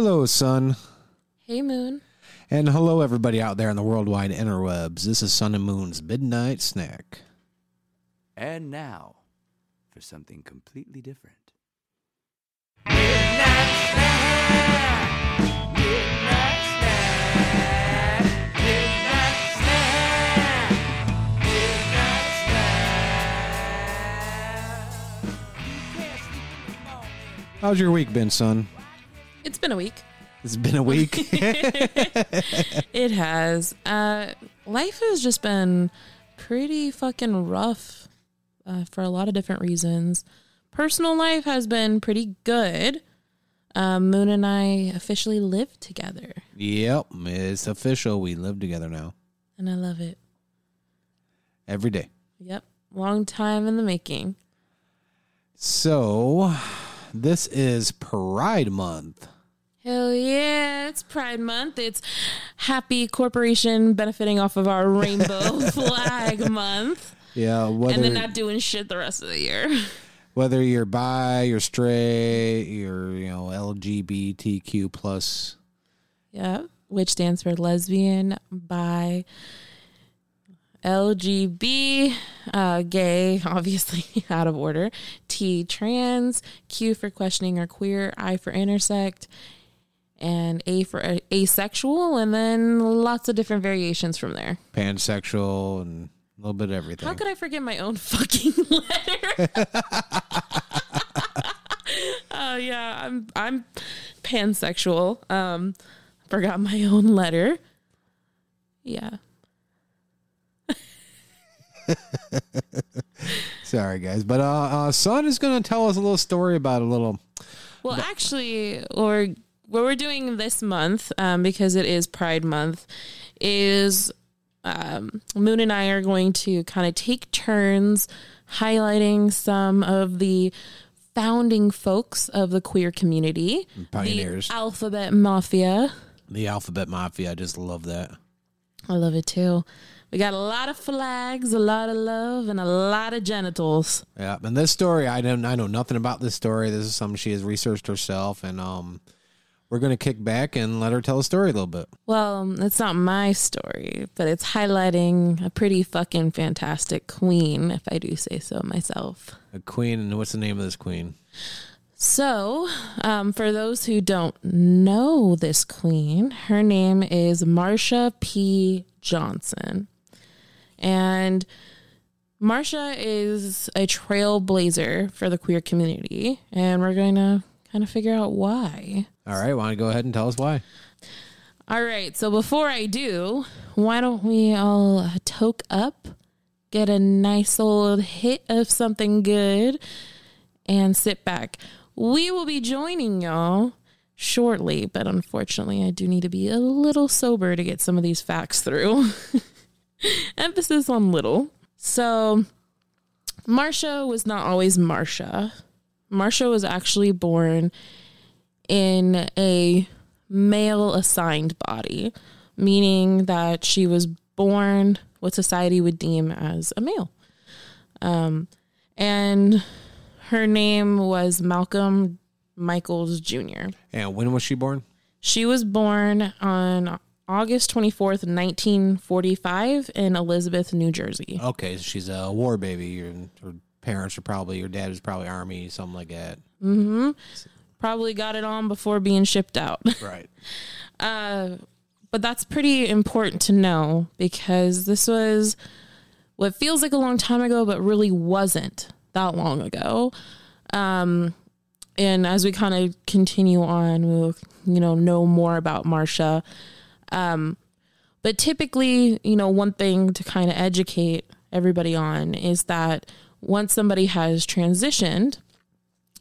Hello, Sun. Hey, Moon. And hello, everybody out there in the worldwide interwebs. This is Sun and Moon's Midnight Snack. And now, for something completely different. Midnight Snack! How's your week been, Sun? It's been a week. It's been a week. It has. Uh, life has just been pretty fucking rough uh, for a lot of different reasons. Personal life has been pretty good. Um, Moon and I officially live together, yep, it's official. We live together now and I love it. every day. Yep. Long time in the making. So, this is Pride Month. Hell yeah, it's Pride Month. It's Happy Corporation benefiting off of our rainbow flag month. Yeah, whether And then not doing shit the rest of the year. whether you're bi, you're straight, you're you know LGBTQ plus. Yeah, which stands for lesbian, bi, LGB, uh, gay, obviously out of order, T, trans, Q for questioning or queer, I for intersex, and A for asexual, and then lots of different variations from there. pansexual and a little bit of everything. How could I forget my own fucking letter? Oh yeah, I'm I'm pansexual. Um, forgot my own letter. Yeah. Sorry, guys, but uh, uh, Sun is going to tell us a little story about a little. Well, actually, or what we're doing this month, um, because it is Pride Month, is um, Moon and I are going to kind of take turns highlighting some of the founding folks of the queer community, Pioneers. the Alphabet Mafia. The Alphabet Mafia. I just love that. I love it too. We got a lot of flags, a lot of love, and a lot of genitals. Yeah, and this story, I don't, I know nothing about this story. This is something she has researched herself, and um, we're going to kick back and let her tell a story a little bit. Well, it's not my story, but it's highlighting a pretty fucking fantastic queen, if I do say so myself. A queen, and what's the name of this queen? So, um, for those who don't know this queen, her name is Marsha P. Johnson. And Marsha is a trailblazer for the queer community, and we're going to kind of figure out why. All right, want to go ahead and tell us why? All right, so before I do, why don't we all toke up, get a nice old hit of something good, and sit back? We will be joining y'all shortly, but unfortunately, I do need to be a little sober to get some of these facts through. Emphasis on little. So, Marsha was not always Marsha. Marsha was actually born in a male assigned body, meaning that she was born what society would deem as a male. Um, and her name was Malcolm Michaels Jr. And when was she born? She was born on August 24th, 1945, in Elizabeth, New Jersey. Okay, so she's a war baby. Your, her parents are probably, your dad was probably army, something like that. Probably got it on before being shipped out. Right. but that's pretty important to know because this was what feels like a long time ago, but really wasn't that long ago. Um, and as we kind of continue on, we'll you know know more about Marsha. Um, but typically, you know, one thing to kind of educate everybody on is that once somebody has transitioned,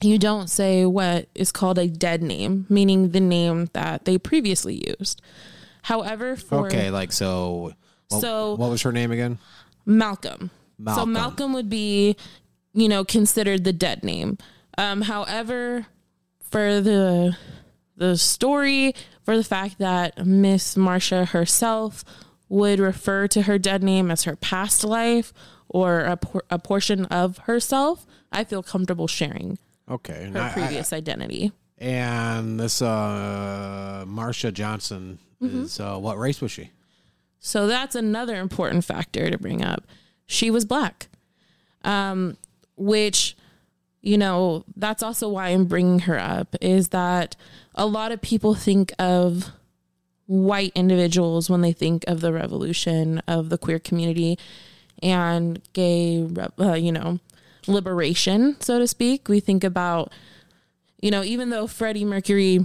you don't say what is called a dead name, meaning the name that they previously used. However, for Okay, like so. What, So- what was her name again? Malcolm. So Malcolm. Malcolm would be, you know, considered the dead name. Um, however, for the the story, for the fact that Miss Marsha herself would refer to her dead name as her past life or a, por- a portion of herself, I feel comfortable sharing Okay, and her I- I- previous identity. And this uh Marsha Johnson is uh what race was she? So that's another important factor to bring up. She was black, um, which, you know, that's also why I'm bringing her up is that a lot of people think of white individuals when they think of the revolution of the queer community and gay, uh, you know, liberation, so to speak. We think about, you know, even though Freddie Mercury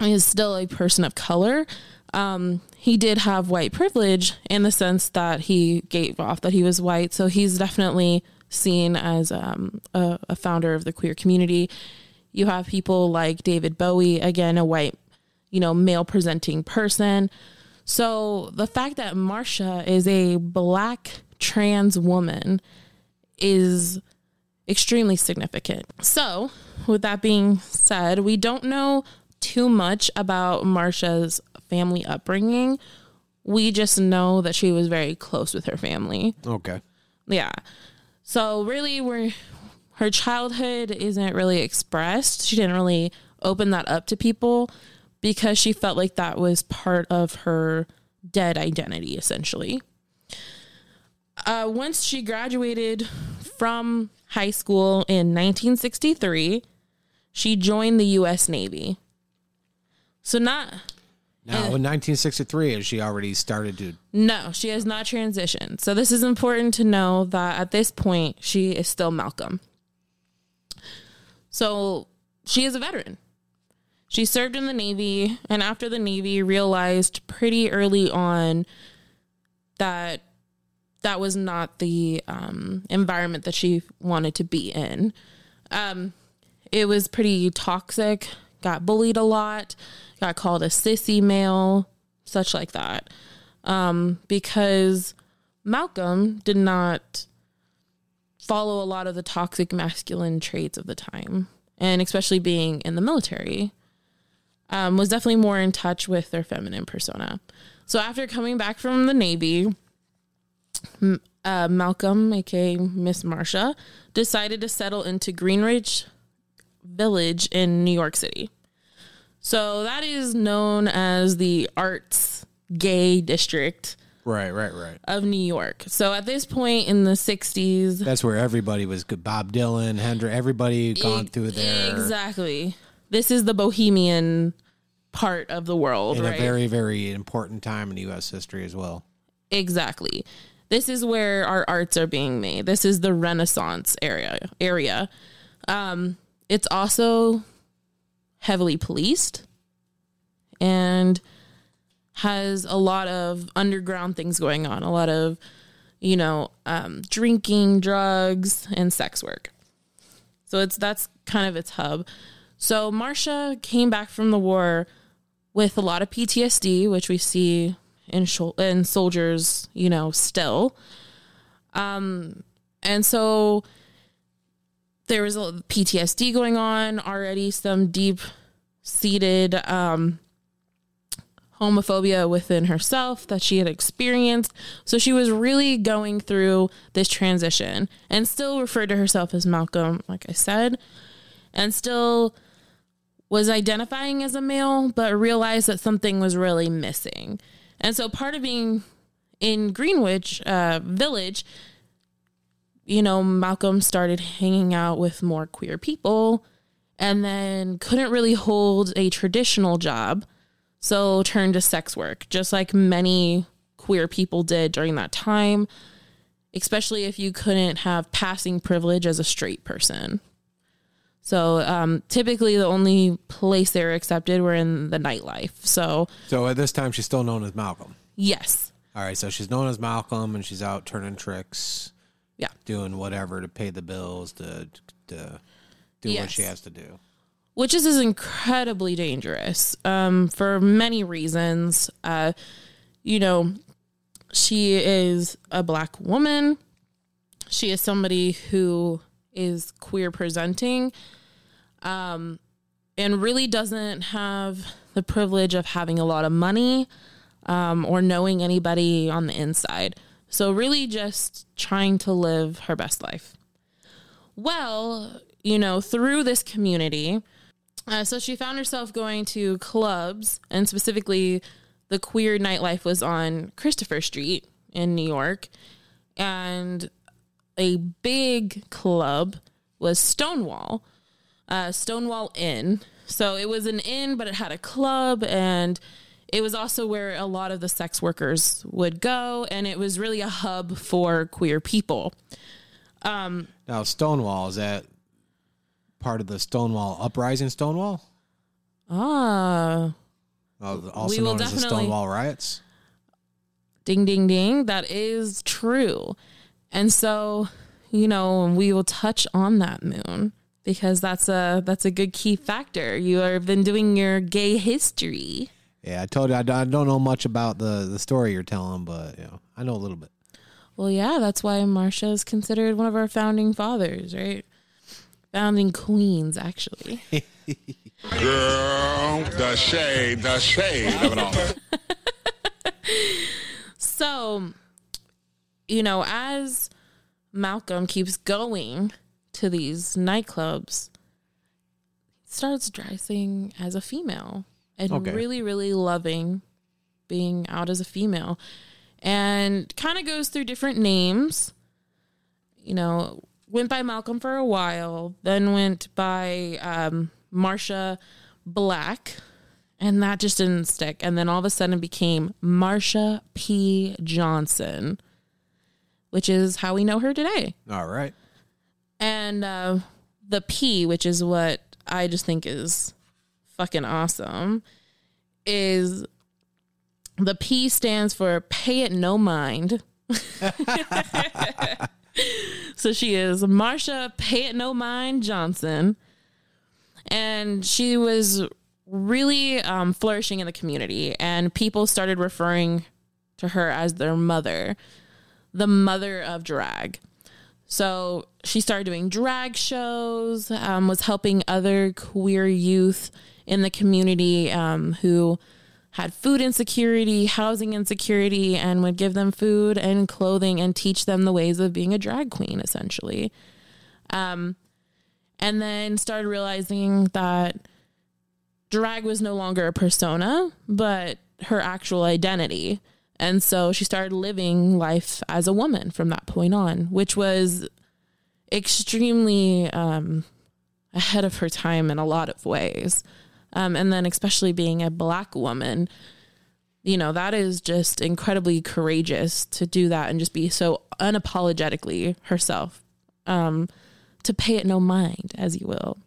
is still a person of color, um, he did have white privilege in the sense that he gave off that he was white. So he's definitely seen as um, a, a founder of the queer community. You have people like David Bowie, again, a white, you know, male presenting person. So the fact that Marsha is a black trans woman is extremely significant. So, with that being said, we don't know too much about Marsha's family upbringing. We just know that she was very close with her family. Okay. Yeah. So really we're her childhood isn't really expressed. She didn't really open that up to people because she felt like that was part of her dead identity essentially. Uh, once she graduated from high school in 1963, she joined the US Navy. So not Now in 1963 has she already started to No, she has not transitioned. So this is important to know that at this point she is still Malcolm. So she is a veteran. She served in the Navy and after the Navy realized pretty early on that that was not the um, environment that she wanted to be in. Um, it was pretty toxic, got bullied a lot, got called a sissy male, such like that um, because Malcolm did not follow a lot of the toxic masculine traits of the time, and especially being in the military, um, was definitely more in touch with their feminine persona. So after coming back from the Navy, uh, Malcolm, aka Miss Marsha, decided to settle into Greenwich Village in New York City. So that is known as the arts gay district Right, right, right. of New York. So at this point in the 60s, That's where everybody was good. Bob Dylan, Hendrix, everybody gone e- through there Exactly. This is the bohemian part of the world, in right? a very, very important time in U.S. history as well. exactly. This is where our arts are being made. This is the Renaissance area area. Um, it's also heavily policed and has a lot of underground things going on, a lot of, you know, um, drinking, drugs, and sex work. So it's that's kind of its hub. So Marsha came back from the war with a lot of PTSD, which we see in in soldiers, you know, still. Um, and so there was a PTSD going on already, some deep seated um, homophobia within herself that she had experienced. So she was really going through this transition and still referred to herself as Malcolm, like I said, and still was identifying as a male, but realized that something was really missing. And so part of being in Greenwich uh, Village, you know, Malcolm started hanging out with more queer people and then couldn't really hold a traditional job. So turned to sex work, just like many queer people did during that time, especially if you couldn't have passing privilege as a straight person. So um, typically, the only place they were accepted were in the nightlife. So So at this time, she's still known as Malcolm. yes, All right, so she's known as Malcolm, and she's out turning tricks, yeah, doing whatever to pay the bills, to to do what she has to do. which is, is incredibly dangerous um, for many reasons. Uh, you know, she is a black woman. She is somebody who is queer presenting, um, and really doesn't have the privilege of having a lot of money um, or knowing anybody on the inside. So, really, just trying to live her best life. Well, you know, through this community, Uh, so she found herself going to clubs, and specifically, the queer nightlife was on Christopher Street in New York. And a big club was Stonewall, uh, Stonewall Inn. So it was an inn, but it had a club, and it was also where a lot of the sex workers would go, and it was really a hub for queer people. Um, Now, Stonewall is that part of the Stonewall uprising? Stonewall, Ah, uh, also We will known as the definitely- Stonewall riots. ding, ding, ding. That is true. And so, you know, we will touch on that moon because that's a that's a good key factor. You have been doing your gay history. Yeah, I told you I don't know much about the the story you're telling, but you know, I know a little bit. Well, yeah, that's why Marsha is considered one of our founding fathers, right? Founding queens, actually. Girl, the shade, the shade of it all. So, you know, as Malcolm keeps going to these nightclubs, starts dressing as a female and Okay. really, really loving being out as a female. And kind of goes through different names. You know, went by Malcolm for a while, then went by um, Marsha Black, and that just didn't stick. And then all of a sudden became Marsha P. Johnson, which is how we know her today. All right. And uh, the P, which is what I just think is fucking awesome, is the P stands for pay it no mind. so she is Marsha Pay It No Mind Johnson. And she was really um, flourishing in the community, and people started referring to her as their mother, the mother of drag. So she started doing drag shows, um, was helping other queer youth in the community um, who had food insecurity, housing insecurity, and would give them food and clothing and teach them the ways of being a drag queen, essentially. Um, and then started realizing that drag was no longer a persona, but her actual identity. And so she started living life as a woman from that point on, which was extremely um, ahead of her time in a lot of ways. Um, and then, especially being a black woman, you know, that is just incredibly courageous to do that and just be so unapologetically herself, um, to pay it no mind, as you will.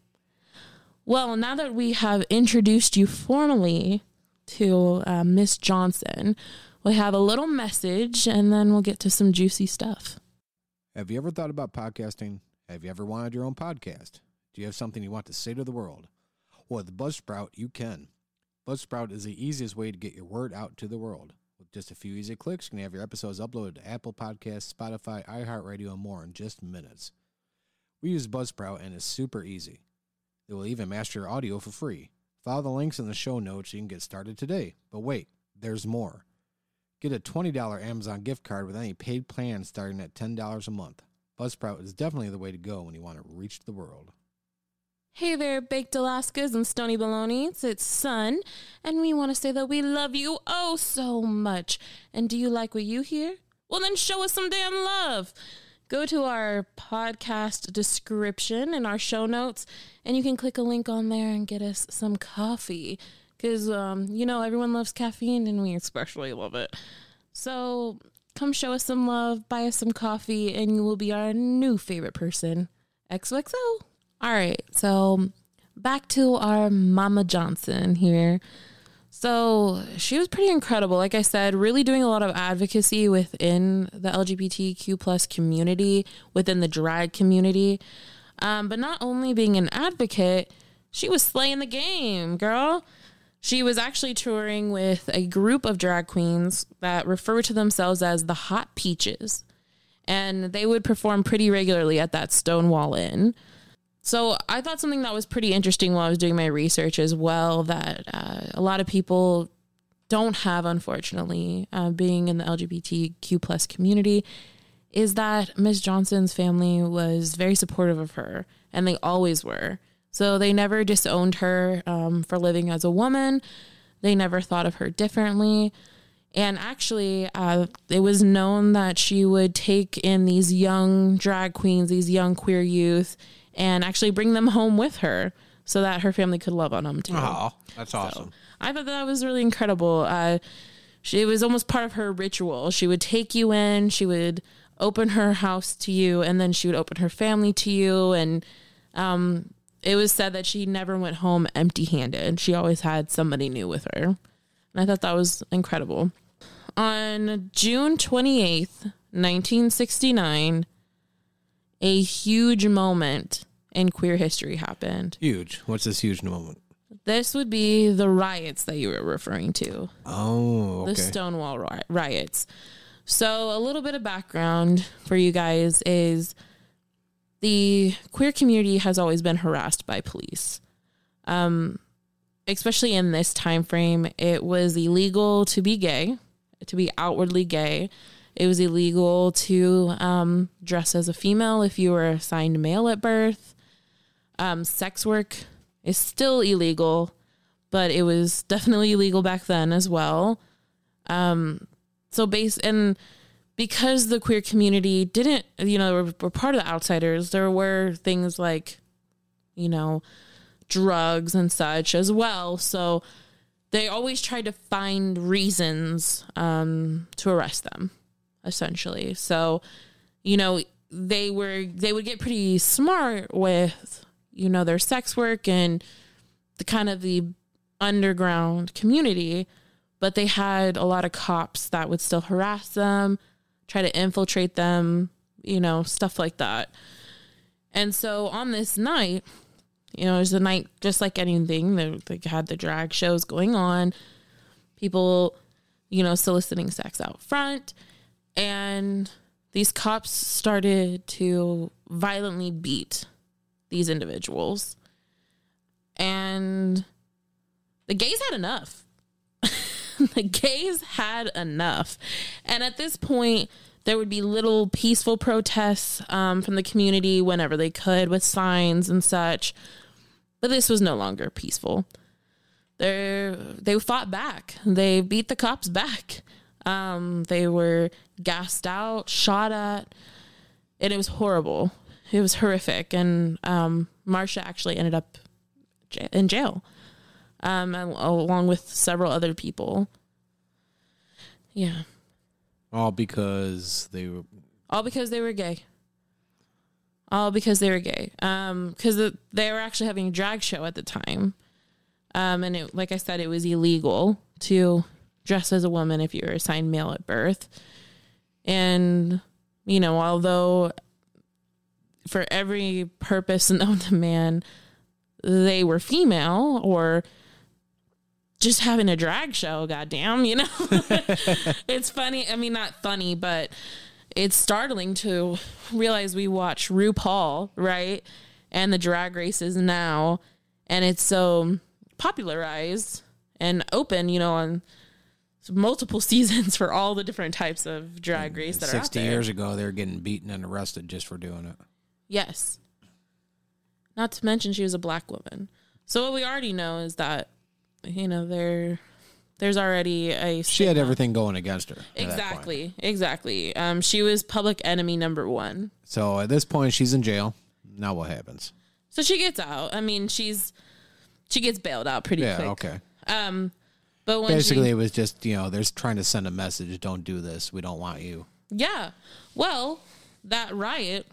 Well, now that we have introduced you formally to uh, Miss Johnson, we have a little message and then we'll get to some juicy stuff. Have you ever thought about podcasting? Have you ever wanted your own podcast? Do you have something you want to say to the world? Well, with Buzzsprout, you can. Buzzsprout is the easiest way to get your word out to the world. With just a few easy clicks, you can have your episodes uploaded to Apple Podcasts, Spotify, iHeartRadio, and more in just minutes. We use Buzzsprout and it's super easy. They will even master your audio for free. Follow the links in the show notes so you can get started today. But wait, there's more. Get a $20 Amazon gift card with any paid plan starting at $10 a month. Buzzsprout is definitely the way to go when you want to reach the world. Hey there, baked Alaskas and stony balonies. It's Sun, and we want to say that we love you oh so much. And do you like what you hear? Well, then show us some damn love. Go to our podcast description and our show notes, and you can click a link on there and get us some coffee. Because, um, you know, everyone loves caffeine, and we especially love it. So come show us some love, buy us some coffee, and you will be our new favorite person. XOXO. All right, so back to our Mama Johnson here. So she was pretty incredible. Like I said, really doing a lot of advocacy within the LGBTQ plus community, within the drag community. Um, but not only being an advocate, she was slaying the game, girl. She was actually touring with a group of drag queens that refer to themselves as the Hot Peaches. And they would perform pretty regularly at that Stonewall Inn. So I thought something that was pretty interesting while I was doing my research as well that uh, a lot of people don't have, unfortunately, uh, being in the LGBTQ plus community, is that Miss Johnson's family was very supportive of her, and they always were. So they never disowned her um, for living as a woman. They never thought of her differently. And actually, uh, it was known that she would take in these young drag queens, these young queer youth, and actually bring them home with her so that her family could love on them too. Oh, that's awesome. I thought that was really incredible. Uh, she, it was almost part of her ritual. She would take you in, she would open her house to you, and then she would open her family to you. And um, it was said that she never went home empty handed. She always had somebody new with her. And I thought that was incredible. On June 28th, 1969, a huge moment in queer history happened. Huge. What's this huge moment? This would be the riots that you were referring to, Oh, the. Stonewall riots. So, a little bit of background for you guys is the queer community has always been harassed by police. Um, especially in this time frame, it was illegal to be gay, to be outwardly gay. It was illegal to um, dress as a female if you were assigned male at birth. Um, sex work is still illegal, but it was definitely illegal back then as well. Um, so base and because the queer community didn't, you know, were, were part of the outsiders, there were things like, you know, drugs and such as well. So they always tried to find reasons um, to arrest them, essentially. So, you know, they were they would get pretty smart with, you know, their sex work and the kind of the underground community, but they had a lot of cops that would still harass them, try to infiltrate them, you know, stuff like that. And so on this night, you know, it was a night just like anything. They, they had the drag shows going on, people, you know, soliciting sex out front. And these cops started to violently beat these individuals. And the gays had enough. the gays had enough. And at this point, there would be little peaceful protests um, from the community whenever they could with signs and such. But this was no longer peaceful. They they fought back. They beat the cops back. Um, they were gassed out, shot at, and it was horrible. It was horrific. And um, Marsha actually ended up in jail, um, along with several other people. Yeah, All because they were. all because they were gay. All because they were gay. Um, because the, they were actually having a drag show at the time. Um, and it, like I said, it was illegal to dress as a woman if you were assigned male at birth. And, you know, although for every purpose known to man, they were female or just having a drag show, goddamn, you know? it's funny. I mean, not funny, but it's startling to realize we watch RuPaul, right? And the drag races now, and it's so popularized and open, you know, on multiple seasons for all the different types of drag race that are out Sixty there. years ago, they were getting beaten and arrested just for doing it. Yes. Not to mention she was a black woman. So what we already know is that you know there there's already a She had everything going against her. at that point. Exactly. Exactly. Um she was public enemy number 1. So at this point, she's in jail. Now what happens? So she gets out. I mean, she's she gets bailed out pretty Yeah. quick. Okay. Um but when Basically, she, it was just you know they're trying to send a message. Don't do this. We don't want you. Yeah. Well, that riot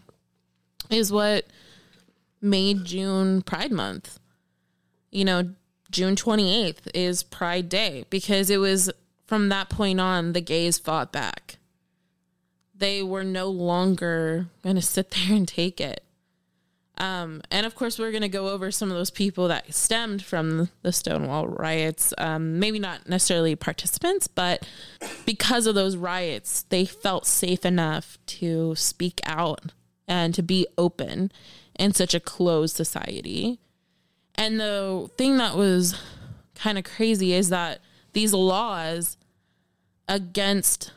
is what made June Pride Month. You know, June 28th is Pride Day because it was from that point on the gays fought back. They were no longer going to sit there and take it. Um, and of course, we're going to go over some of those people that stemmed from the Stonewall riots. Um, maybe not necessarily participants, but because of those riots, they felt safe enough to speak out and to be open in such a closed society. And the thing that was kind of crazy is that these laws against,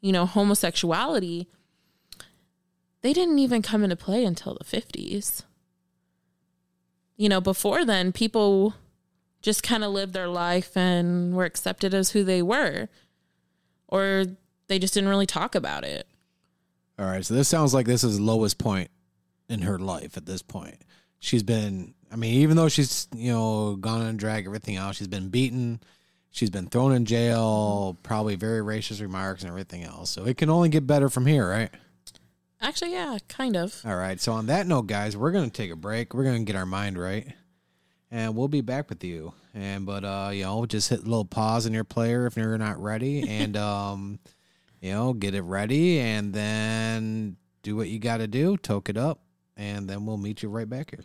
you know, homosexuality, they didn't even come into play until the 50s. you know, before then, people just kind of lived their life and were accepted as who they were, or they just didn't really talk about it. All right, so this sounds like this is lowest point in her life at this point. She's been, I mean, even though she's, you know, gone and drag everything out, she's been beaten, she's been thrown in jail, probably very racist remarks and everything else. So it can only get better from here, right? Actually, yeah, kind of. All right, so on that note, guys, we're going to take a break. We're going to get our mind right. And we'll be back with you. And, but, uh, you know, just hit a little pause in your player if you're not ready. And, um, you know, get it ready and then do what you got to do, toke it up, and then we'll meet you right back here.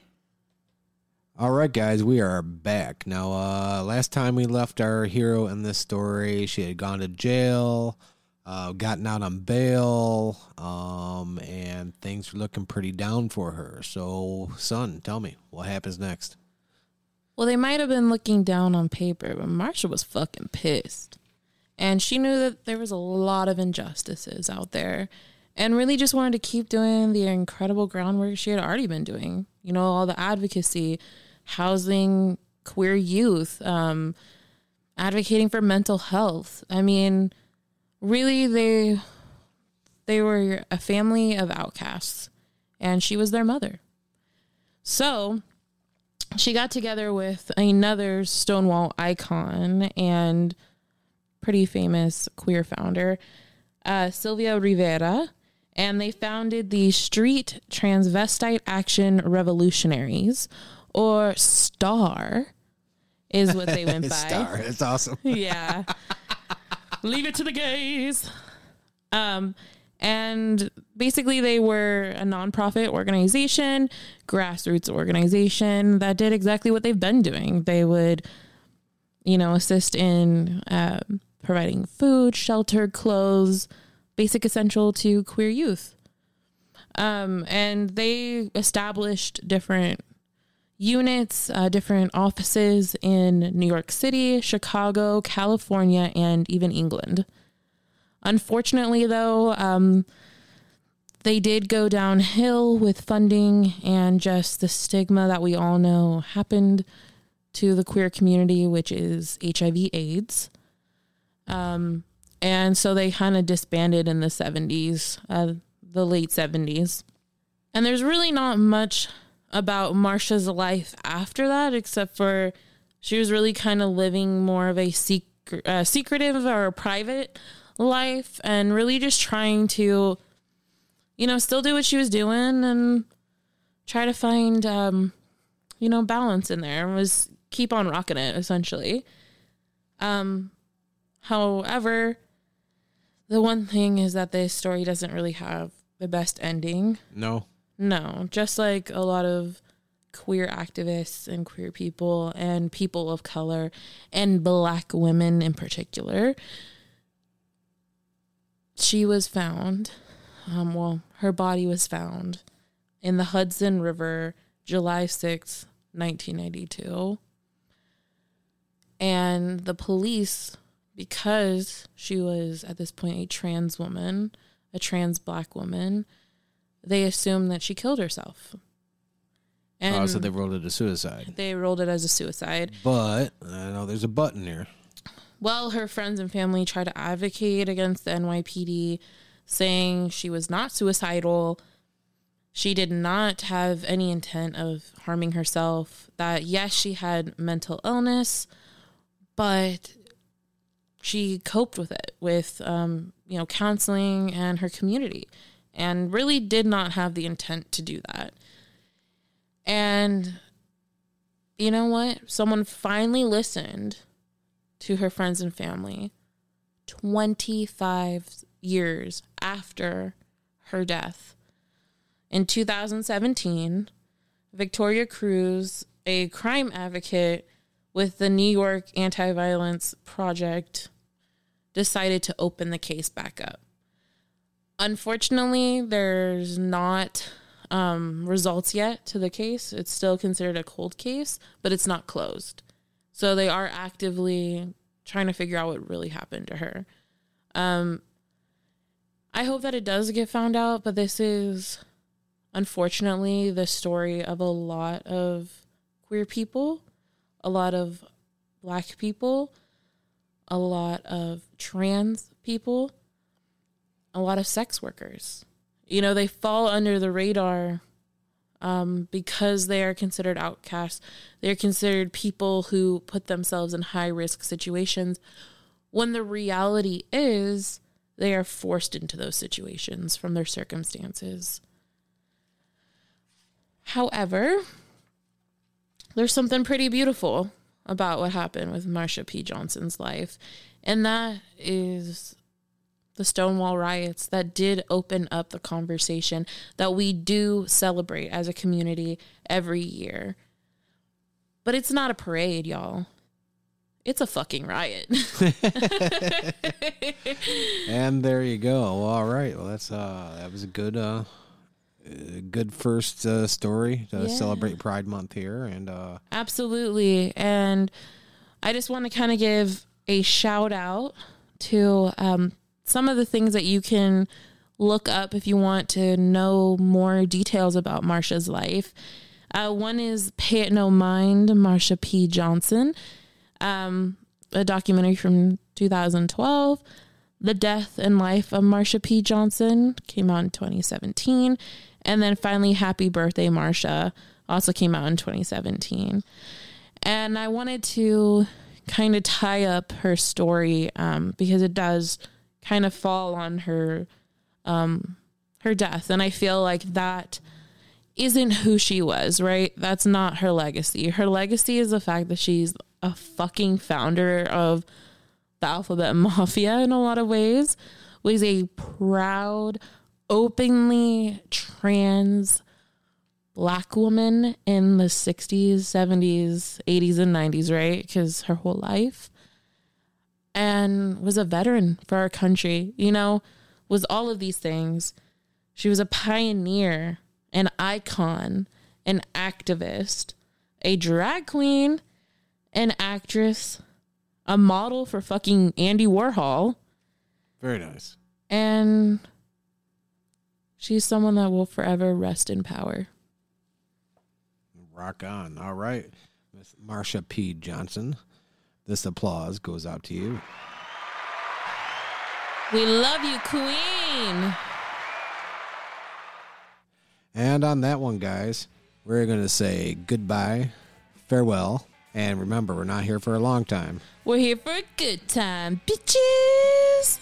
All right, guys, we are back. Now, uh, last time we left our hero in this story, she had gone to jail, uh, gotten out on bail, um, and things were looking pretty down for her. So, Sun, tell me, what happens next? Well, they might have been looking down on paper, but Marsha was fucking pissed. And she knew that there was a lot of injustices out there and really just wanted to keep doing the incredible groundwork she had already been doing. You know, all the advocacy, housing queer youth, um, advocating for mental health. I mean, really they they were a family of outcasts and she was their mother. So, she got together with another Stonewall icon and pretty famous queer founder, uh, Sylvia Rivera, and they founded the Street Transvestite Action Revolutionaries, or STAR, is what they went by. Star, it's awesome. Yeah. Leave it to the gays. Um, and basically, they were a nonprofit organization, grassroots organization that did exactly what they've been doing. They would, you know, assist in um, providing food, shelter, clothes, basic essential to queer youth. Um, and they established different units, uh, different offices in New York City, Chicago, California, and even England. Unfortunately, though, um, they did go downhill with funding and just the stigma that we all know happened to the queer community, which is HIV/AIDS. Um, and so they kind of disbanded in the 70s, uh, the late 70s. And there's really not much about Marsha's life after that, except for she was really kind of living more of a secret, uh, secretive or private life and really just trying to, you know, still do what she was doing and try to find, um, you know, balance in there. And was keep on rocking it essentially. Um, however, the one thing is that this story doesn't really have the best ending. No. No, just like a lot of queer activists and queer people and people of color and black women in particular. She was found, um, well, her body was found in the Hudson River July 6th, 1992. And the police, because she was at this point a trans woman, a trans black woman, they assumed that she killed herself. And Oh, so they rolled it as a suicide. they rolled it as a suicide. But I know there's a button here. Well, her friends and family tried to advocate against the NYPD, saying she was not suicidal. She did not have any intent of harming herself. That, yes, she had mental illness, but she coped with it with, um, you know, counseling and her community, and really did not have the intent to do that. And you know what? Someone finally listened to her friends and family 25 years after her death. In 2017, Victoria Cruz, a crime advocate with the New York Anti Violence Project, decided to open the case back up. Unfortunately, there's not um, results yet to the case. It's still considered a cold case, but it's not closed. So they are actively trying to figure out what really happened to her. Um, I hope that it does get found out, but this is unfortunately the story of a lot of queer people, a lot of black people, a lot of trans people, a lot of sex workers. You know, they fall under the radar um, because they are considered outcasts. They're considered people who put themselves in high risk situations when the reality is they are forced into those situations from their circumstances. However, there's something pretty beautiful about what happened with Marsha P. Johnson's life, and that is the Stonewall riots that did open up the conversation that we do celebrate as a community every year. But it's not a parade, y'all. It's a fucking riot. And there you go. All right. Well, that's uh, that was a good uh, good first uh, story to Yeah. celebrate Pride Month here, and uh, Absolutely. And I just want to kind of give a shout out to um, some of the things that you can look up if you want to know more details about Marsha's life. Uh, one is Pay It No Mind, Marsha P. Johnson, um, a documentary from 2012. The Death and Life of Marsha P. Johnson came out in 2017. And then finally, Happy Birthday, Marsha also came out in 2017. And I wanted to kind of tie up her story um, because it does kind of fall on her um, her death. And I feel like that isn't who she was, right? That's not her legacy. Her legacy is the fact that she's a fucking founder of the alphabet mafia in a lot of ways was a proud openly trans black woman in the 60s 70s 80s and 90s right because her whole life and was a veteran for our country you know was all of these things she was a pioneer an icon an activist a drag queen an actress a model for fucking Andy Warhol, very nice. and she's someone that will forever rest in power. Rock on. All right, Miss Marsha P. Johnson. This applause goes out to you. We love you, Queen. And on that one, guys, we're going to say goodbye, farewell, and remember, we're not here for a long time. We're here for a good time, bitches.